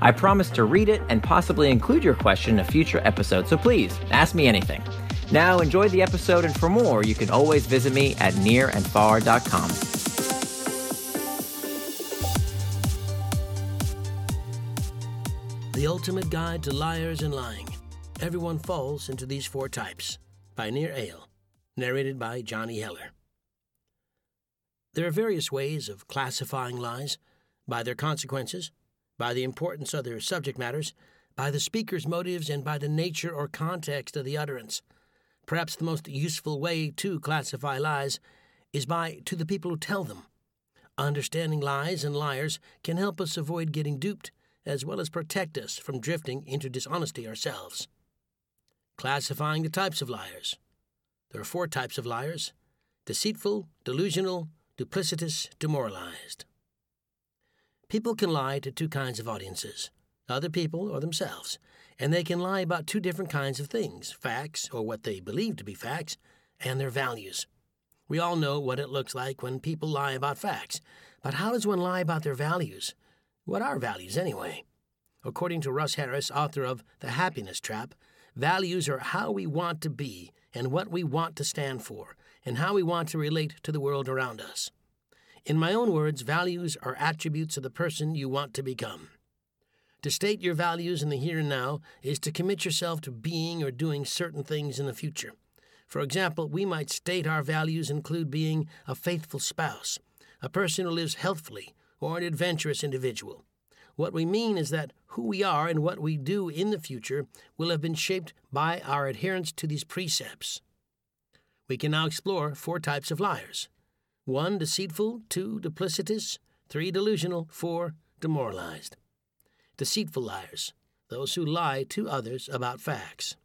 I promise to read it and possibly include your question in a future episode, so please ask me anything. Now, enjoy the episode, and for more, you can always visit me at nirandfar.com. The Ultimate Guide to Liars and Lying. Everyone falls into these four types. By Nir Eyal. Narrated by Johnny Heller. There are various ways of classifying lies by their consequences, by the importance of their subject matters, by the speaker's motives, and by the nature or context of the utterance. Perhaps the most useful way to classify lies is by to the people who tell them. Understanding lies and liars can help us avoid getting duped, as well as protect us from drifting into dishonesty ourselves. Classifying the types of liars. There are four types of liars deceitful, delusional, duplicitous, demoralized. People can lie to two kinds of audiences other people or themselves, and they can lie about two different kinds of things facts, or what they believe to be facts, and their values. We all know what it looks like when people lie about facts, but how does one lie about their values? What are values, anyway? According to Russ Harris, author of The Happiness Trap, values are how we want to be and what we want to stand for, and how we want to relate to the world around us. In my own words, values are attributes of the person you want to become. To state your values in the here and now is to commit yourself to being or doing certain things in the future. For example, we might state our values include being a faithful spouse, a person who lives healthfully, or an adventurous individual. What we mean is that who we are and what we do in the future will have been shaped by our adherence to these precepts. We can now explore four types of liars 1. Deceitful. 2. Duplicitous. 3. Delusional. 4. Demoralized. Deceitful liars. Those who lie to others about facts.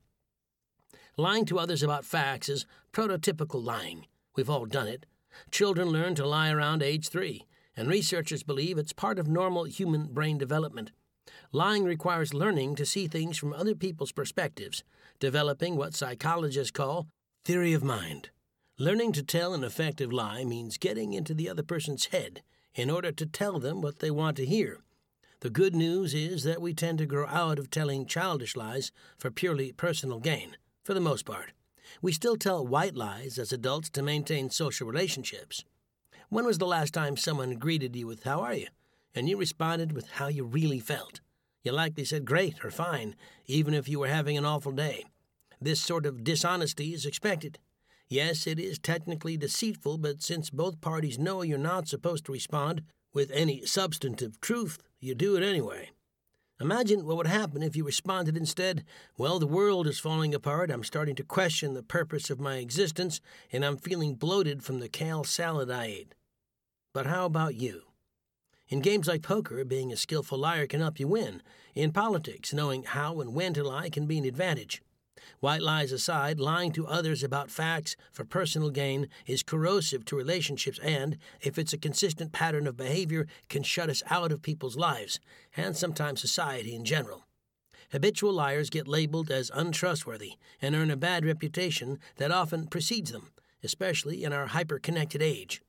Lying to others about facts is prototypical lying. We've all done it. Children learn to lie around age three, and researchers believe it's part of normal human brain development. Lying requires learning to see things from other people's perspectives, developing what psychologists call theory of mind. Learning to tell an effective lie means getting into the other person's head in order to tell them what they want to hear. The good news is that we tend to grow out of telling childish lies for purely personal gain, for the most part. We still tell white lies as adults to maintain social relationships. When was the last time someone greeted you with, How are you? and you responded with how you really felt? You likely said great or fine, even if you were having an awful day. This sort of dishonesty is expected. Yes, it is technically deceitful, but since both parties know you're not supposed to respond with any substantive truth, you do it anyway. Imagine what would happen if you responded instead, Well, the world is falling apart, I'm starting to question the purpose of my existence, and I'm feeling bloated from the kale salad I ate. But how about you? In games like poker, being a skillful liar can help you win. In politics, knowing how and when to lie can be an advantage. White lies aside, lying to others about facts for personal gain is corrosive to relationships and, if it's a consistent pattern of behavior, can shut us out of people's lives, and sometimes society in general. Habitual liars get labeled as untrustworthy and earn a bad reputation that often precedes them, especially in our hyper connected age.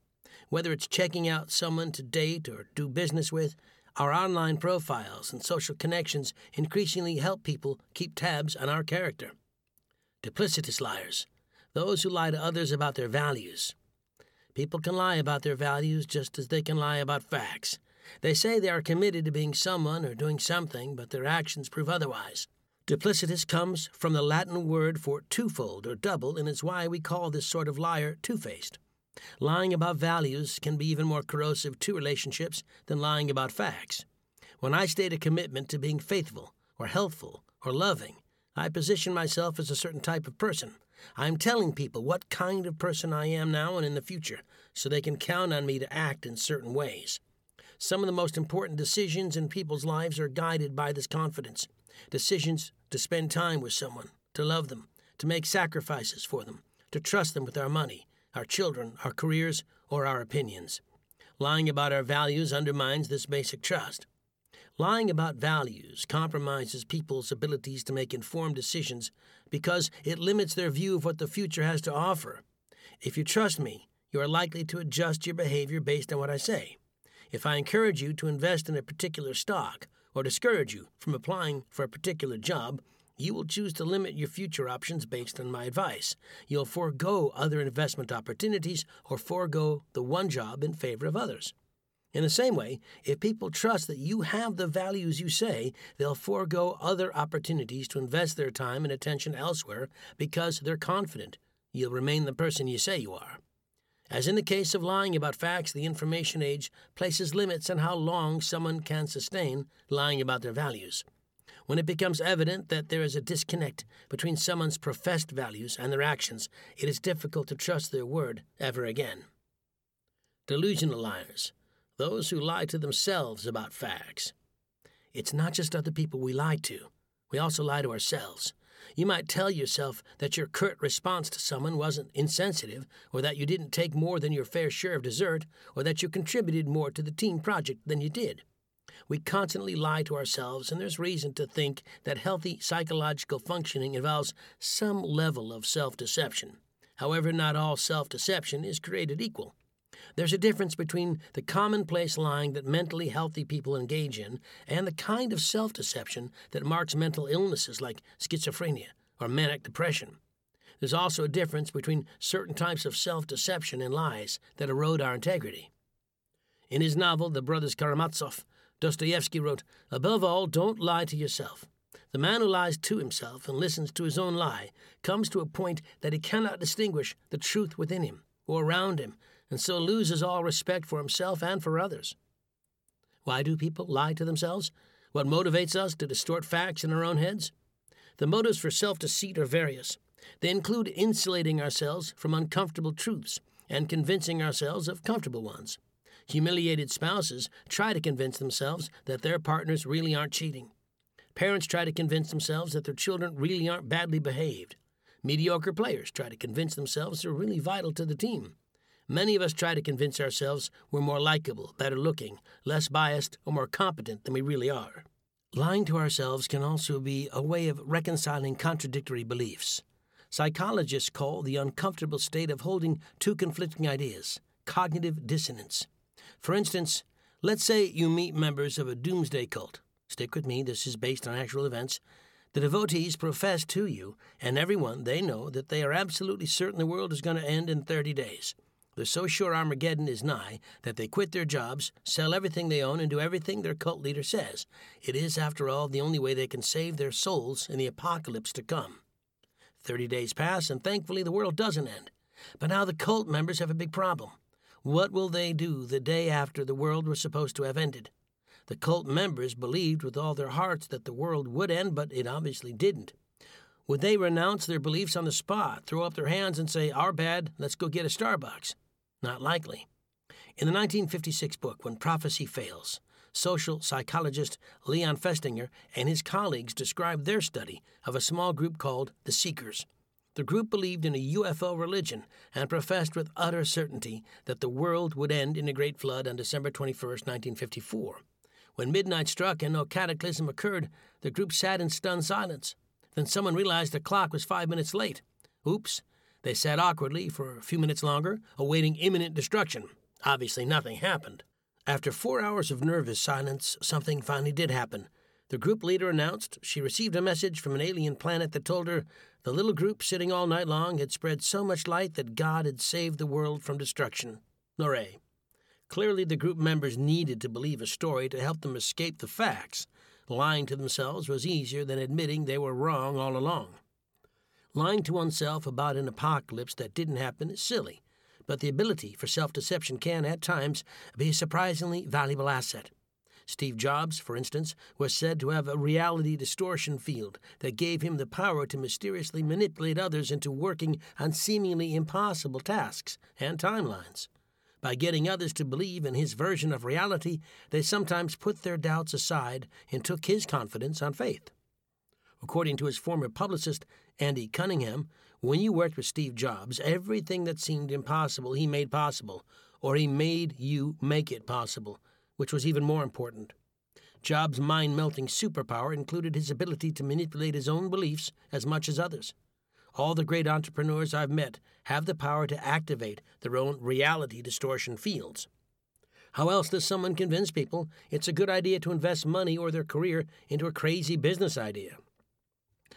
Whether it's checking out someone to date or do business with, our online profiles and social connections increasingly help people keep tabs on our character duplicitous liars, those who lie to others about their values. People can lie about their values just as they can lie about facts. They say they are committed to being someone or doing something, but their actions prove otherwise. Duplicitous comes from the Latin word for twofold or double, and it's why we call this sort of liar two faced. Lying about values can be even more corrosive to relationships than lying about facts. When I state a commitment to being faithful, or helpful, or loving, I position myself as a certain type of person. I'm telling people what kind of person I am now and in the future, so they can count on me to act in certain ways. Some of the most important decisions in people's lives are guided by this confidence. Decisions to spend time with someone, to love them, to make sacrifices for them, to trust them with our money, our children, our careers, or our opinions. Lying about our values undermines this basic trust. Lying about values compromises people's abilities to make informed decisions because it limits their view of what the future has to offer. If you trust me, you are likely to adjust your behavior based on what I say. If I encourage you to invest in a particular stock or discourage you from applying for a particular job, you will choose to limit your future options based on my advice. You'll forego other investment opportunities or forego the one job in favor of others. In the same way, if people trust that you have the values you say, they'll forego other opportunities to invest their time and attention elsewhere because they're confident you'll remain the person you say you are. As in the case of lying about facts, the information age places limits on how long someone can sustain lying about their values. When it becomes evident that there is a disconnect between someone's professed values and their actions, it is difficult to trust their word ever again. Delusional liars, those who lie to themselves about facts. It's not just other people we lie to, we also lie to ourselves. You might tell yourself that your curt response to someone wasn't insensitive, or that you didn't take more than your fair share of dessert, or that you contributed more to the team project than you did. We constantly lie to ourselves, and there's reason to think that healthy psychological functioning involves some level of self deception. However, not all self deception is created equal. There's a difference between the commonplace lying that mentally healthy people engage in and the kind of self deception that marks mental illnesses like schizophrenia or manic depression. There's also a difference between certain types of self deception and lies that erode our integrity. In his novel, The Brothers Karamazov, Dostoevsky wrote, Above all, don't lie to yourself. The man who lies to himself and listens to his own lie comes to a point that he cannot distinguish the truth within him or around him and so loses all respect for himself and for others. Why do people lie to themselves? What motivates us to distort facts in our own heads? The motives for self deceit are various. They include insulating ourselves from uncomfortable truths and convincing ourselves of comfortable ones. Humiliated spouses try to convince themselves that their partners really aren't cheating. Parents try to convince themselves that their children really aren't badly behaved. Mediocre players try to convince themselves they're really vital to the team. Many of us try to convince ourselves we're more likable, better looking, less biased, or more competent than we really are. Lying to ourselves can also be a way of reconciling contradictory beliefs. Psychologists call the uncomfortable state of holding two conflicting ideas cognitive dissonance. For instance, let's say you meet members of a doomsday cult. Stick with me, this is based on actual events. The devotees profess to you and everyone they know that they are absolutely certain the world is going to end in 30 days. They're so sure Armageddon is nigh that they quit their jobs, sell everything they own, and do everything their cult leader says. It is, after all, the only way they can save their souls in the apocalypse to come. Thirty days pass, and thankfully the world doesn't end. But now the cult members have a big problem. What will they do the day after the world was supposed to have ended? The cult members believed with all their hearts that the world would end, but it obviously didn't. Would they renounce their beliefs on the spot, throw up their hands, and say, Our bad, let's go get a Starbucks? Not likely. In the 1956 book, When Prophecy Fails, social psychologist Leon Festinger and his colleagues described their study of a small group called the Seekers. The group believed in a UFO religion and professed with utter certainty that the world would end in a great flood on December 21, 1954. When midnight struck and no cataclysm occurred, the group sat in stunned silence. Then someone realized the clock was five minutes late. Oops, they sat awkwardly for a few minutes longer, awaiting imminent destruction. Obviously, nothing happened. After four hours of nervous silence, something finally did happen. The group leader announced she received a message from an alien planet that told her the little group sitting all night long had spread so much light that God had saved the world from destruction. Hooray. Clearly, the group members needed to believe a story to help them escape the facts. Lying to themselves was easier than admitting they were wrong all along. Lying to oneself about an apocalypse that didn't happen is silly, but the ability for self deception can, at times, be a surprisingly valuable asset. Steve Jobs, for instance, was said to have a reality distortion field that gave him the power to mysteriously manipulate others into working on seemingly impossible tasks and timelines. By getting others to believe in his version of reality, they sometimes put their doubts aside and took his confidence on faith. According to his former publicist, Andy Cunningham, when you worked with Steve Jobs, everything that seemed impossible he made possible, or he made you make it possible, which was even more important. Jobs' mind melting superpower included his ability to manipulate his own beliefs as much as others. All the great entrepreneurs I've met have the power to activate their own reality distortion fields. How else does someone convince people it's a good idea to invest money or their career into a crazy business idea?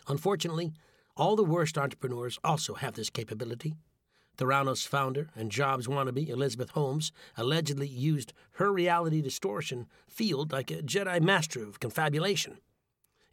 Unfortunately, all the worst entrepreneurs also have this capability. Theranos founder and Jobs wannabe Elizabeth Holmes allegedly used her reality distortion field like a Jedi master of confabulation.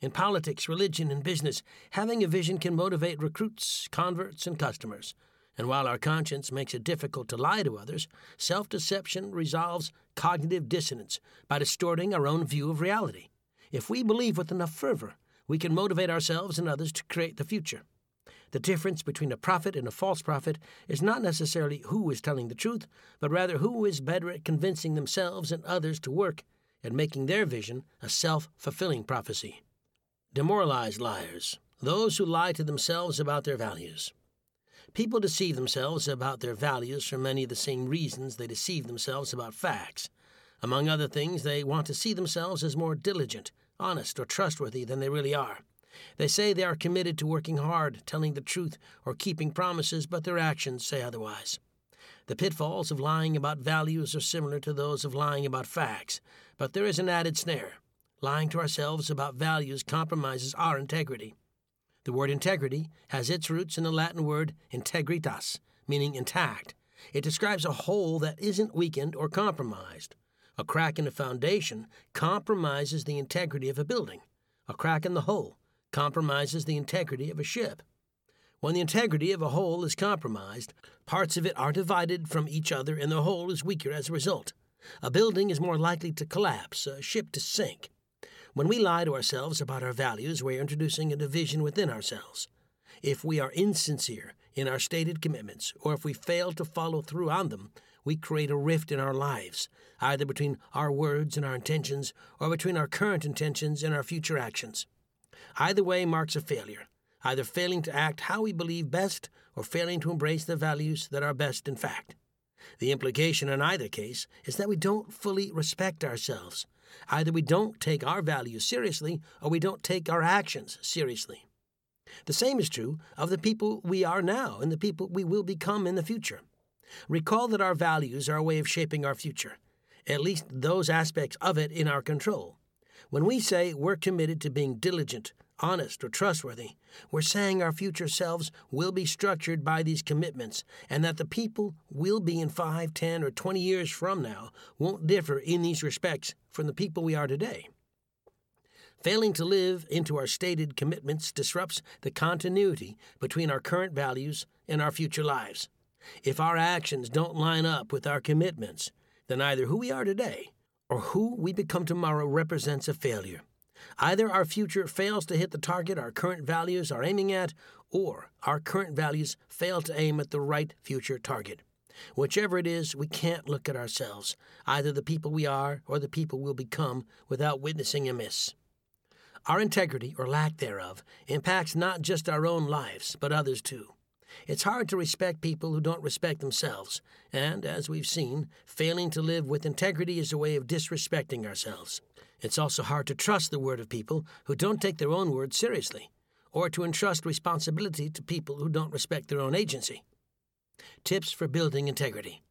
In politics, religion, and business, having a vision can motivate recruits, converts, and customers. And while our conscience makes it difficult to lie to others, self deception resolves cognitive dissonance by distorting our own view of reality. If we believe with enough fervor, we can motivate ourselves and others to create the future. The difference between a prophet and a false prophet is not necessarily who is telling the truth, but rather who is better at convincing themselves and others to work at making their vision a self fulfilling prophecy. Demoralized liars, those who lie to themselves about their values. People deceive themselves about their values for many of the same reasons they deceive themselves about facts. Among other things, they want to see themselves as more diligent, honest, or trustworthy than they really are. They say they are committed to working hard, telling the truth, or keeping promises, but their actions say otherwise. The pitfalls of lying about values are similar to those of lying about facts, but there is an added snare. Lying to ourselves about values compromises our integrity. The word integrity has its roots in the Latin word integritas, meaning intact. It describes a whole that isn't weakened or compromised. A crack in a foundation compromises the integrity of a building. A crack in the hull compromises the integrity of a ship. When the integrity of a whole is compromised, parts of it are divided from each other and the whole is weaker as a result. A building is more likely to collapse, a ship to sink. When we lie to ourselves about our values, we are introducing a division within ourselves. If we are insincere in our stated commitments, or if we fail to follow through on them, we create a rift in our lives, either between our words and our intentions, or between our current intentions and our future actions. Either way marks a failure, either failing to act how we believe best or failing to embrace the values that are best in fact. The implication in either case is that we don't fully respect ourselves, Either we don't take our values seriously or we don't take our actions seriously. The same is true of the people we are now and the people we will become in the future. Recall that our values are a way of shaping our future, at least those aspects of it in our control. When we say we're committed to being diligent, honest, or trustworthy, we're saying our future selves will be structured by these commitments and that the people we'll be in 5, 10, or 20 years from now won't differ in these respects from the people we are today. Failing to live into our stated commitments disrupts the continuity between our current values and our future lives. If our actions don't line up with our commitments, then either who we are today or who we become tomorrow represents a failure. Either our future fails to hit the target our current values are aiming at, or our current values fail to aim at the right future target. Whichever it is, we can't look at ourselves, either the people we are or the people we'll become, without witnessing a miss. Our integrity, or lack thereof, impacts not just our own lives, but others too. It's hard to respect people who don't respect themselves, and, as we've seen, failing to live with integrity is a way of disrespecting ourselves. It's also hard to trust the word of people who don't take their own word seriously, or to entrust responsibility to people who don't respect their own agency. Tips for building integrity.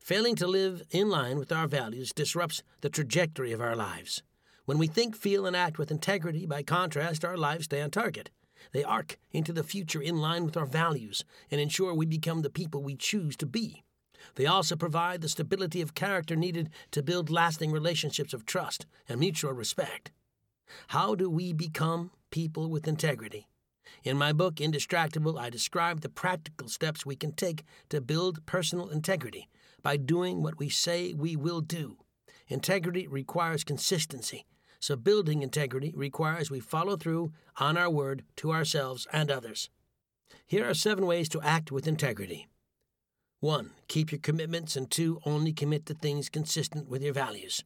Failing to live in line with our values disrupts the trajectory of our lives. When we think, feel, and act with integrity, by contrast, our lives stay on target. They arc into the future in line with our values and ensure we become the people we choose to be. They also provide the stability of character needed to build lasting relationships of trust and mutual respect. How do we become people with integrity? In my book, Indistractable, I describe the practical steps we can take to build personal integrity by doing what we say we will do. Integrity requires consistency, so building integrity requires we follow through on our word to ourselves and others. Here are seven ways to act with integrity. 1. Keep your commitments, and 2. Only commit to things consistent with your values.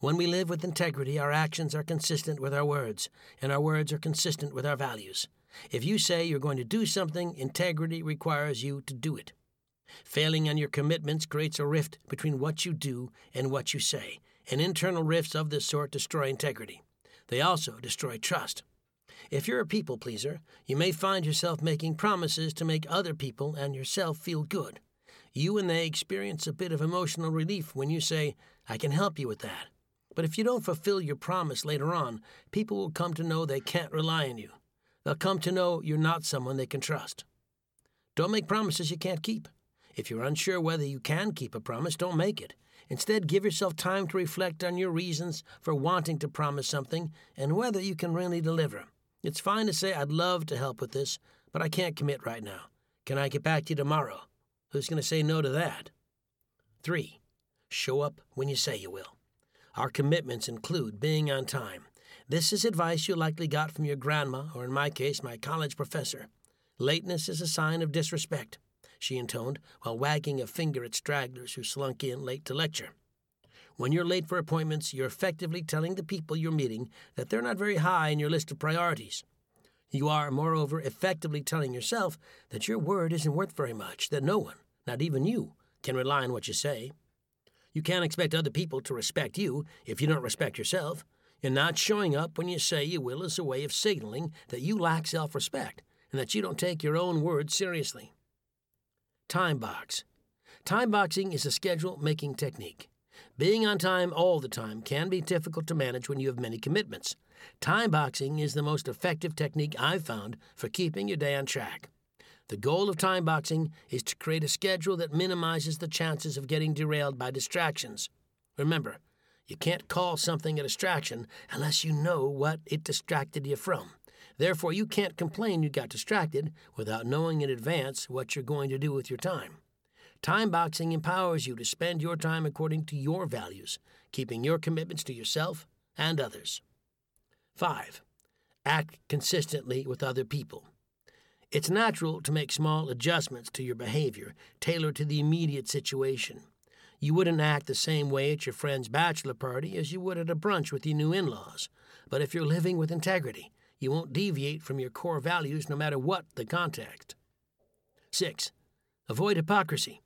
When we live with integrity, our actions are consistent with our words, and our words are consistent with our values. If you say you're going to do something, integrity requires you to do it. Failing on your commitments creates a rift between what you do and what you say, and internal rifts of this sort destroy integrity. They also destroy trust. If you're a people pleaser, you may find yourself making promises to make other people and yourself feel good. You and they experience a bit of emotional relief when you say, I can help you with that. But if you don't fulfill your promise later on, people will come to know they can't rely on you. They'll come to know you're not someone they can trust. Don't make promises you can't keep. If you're unsure whether you can keep a promise, don't make it. Instead, give yourself time to reflect on your reasons for wanting to promise something and whether you can really deliver. It's fine to say, I'd love to help with this, but I can't commit right now. Can I get back to you tomorrow? Who's going to say no to that? 3. Show up when you say you will. Our commitments include being on time. This is advice you likely got from your grandma, or in my case, my college professor. Lateness is a sign of disrespect, she intoned, while wagging a finger at stragglers who slunk in late to lecture. When you're late for appointments, you're effectively telling the people you're meeting that they're not very high in your list of priorities. You are, moreover, effectively telling yourself that your word isn't worth very much, that no one, not even you, can rely on what you say. You can't expect other people to respect you if you don't respect yourself, and not showing up when you say you will is a way of signaling that you lack self respect and that you don't take your own word seriously. Time box. Time boxing is a schedule making technique. Being on time all the time can be difficult to manage when you have many commitments. Time boxing is the most effective technique I've found for keeping your day on track. The goal of time boxing is to create a schedule that minimizes the chances of getting derailed by distractions. Remember, you can't call something a distraction unless you know what it distracted you from. Therefore, you can't complain you got distracted without knowing in advance what you're going to do with your time. Time boxing empowers you to spend your time according to your values, keeping your commitments to yourself and others. 5. Act consistently with other people. It's natural to make small adjustments to your behavior tailored to the immediate situation. You wouldn't act the same way at your friend's bachelor party as you would at a brunch with your new in laws. But if you're living with integrity, you won't deviate from your core values no matter what the context. 6. Avoid hypocrisy.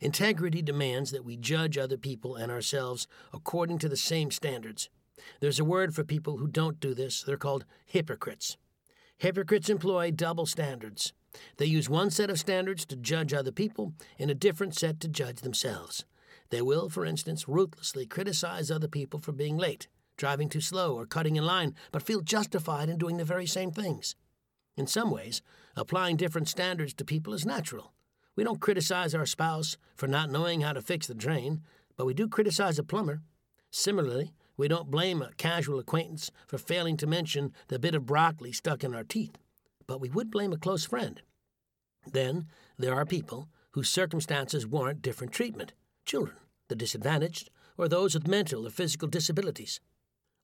Integrity demands that we judge other people and ourselves according to the same standards. There's a word for people who don't do this. They're called hypocrites. Hypocrites employ double standards. They use one set of standards to judge other people and a different set to judge themselves. They will, for instance, ruthlessly criticize other people for being late, driving too slow, or cutting in line, but feel justified in doing the very same things. In some ways, applying different standards to people is natural. We don't criticize our spouse for not knowing how to fix the drain, but we do criticize a plumber. Similarly, we don't blame a casual acquaintance for failing to mention the bit of broccoli stuck in our teeth, but we would blame a close friend. Then there are people whose circumstances warrant different treatment children, the disadvantaged, or those with mental or physical disabilities.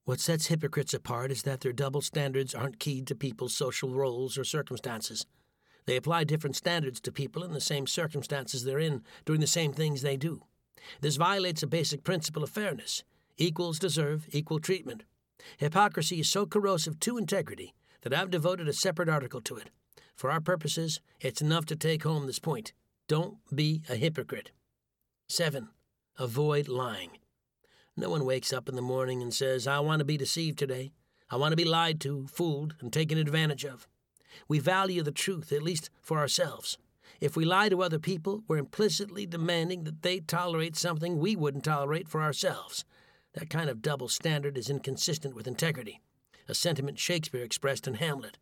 What sets hypocrites apart is that their double standards aren't keyed to people's social roles or circumstances. They apply different standards to people in the same circumstances they're in, doing the same things they do. This violates a basic principle of fairness equals deserve equal treatment. Hypocrisy is so corrosive to integrity that I've devoted a separate article to it. For our purposes, it's enough to take home this point. Don't be a hypocrite. 7. Avoid lying. No one wakes up in the morning and says, I want to be deceived today. I want to be lied to, fooled, and taken advantage of. We value the truth, at least for ourselves. If we lie to other people, we're implicitly demanding that they tolerate something we wouldn't tolerate for ourselves. That kind of double standard is inconsistent with integrity, a sentiment Shakespeare expressed in Hamlet.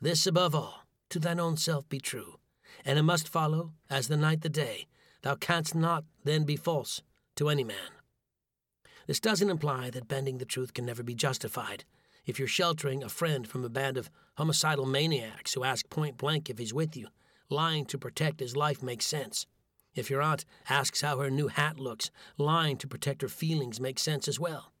This above all, to thine own self be true, and it must follow, as the night the day, thou canst not then be false to any man. This doesn't imply that bending the truth can never be justified if you're sheltering a friend from a band of homicidal maniacs who ask point blank if he's with you, lying to protect his life makes sense. If your aunt asks how her new hat looks, lying to protect her feelings makes sense as well.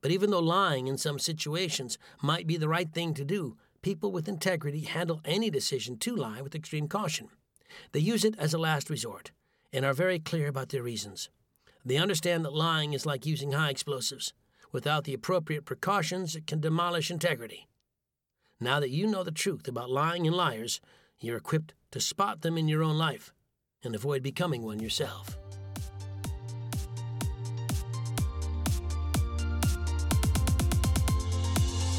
But even though lying in some situations might be the right thing to do, people with integrity handle any decision to lie with extreme caution. They use it as a last resort and are very clear about their reasons. They understand that lying is like using high explosives. Without the appropriate precautions, it can demolish integrity. Now that you know the truth about lying and liars, you're equipped to spot them in your own life and avoid becoming one yourself.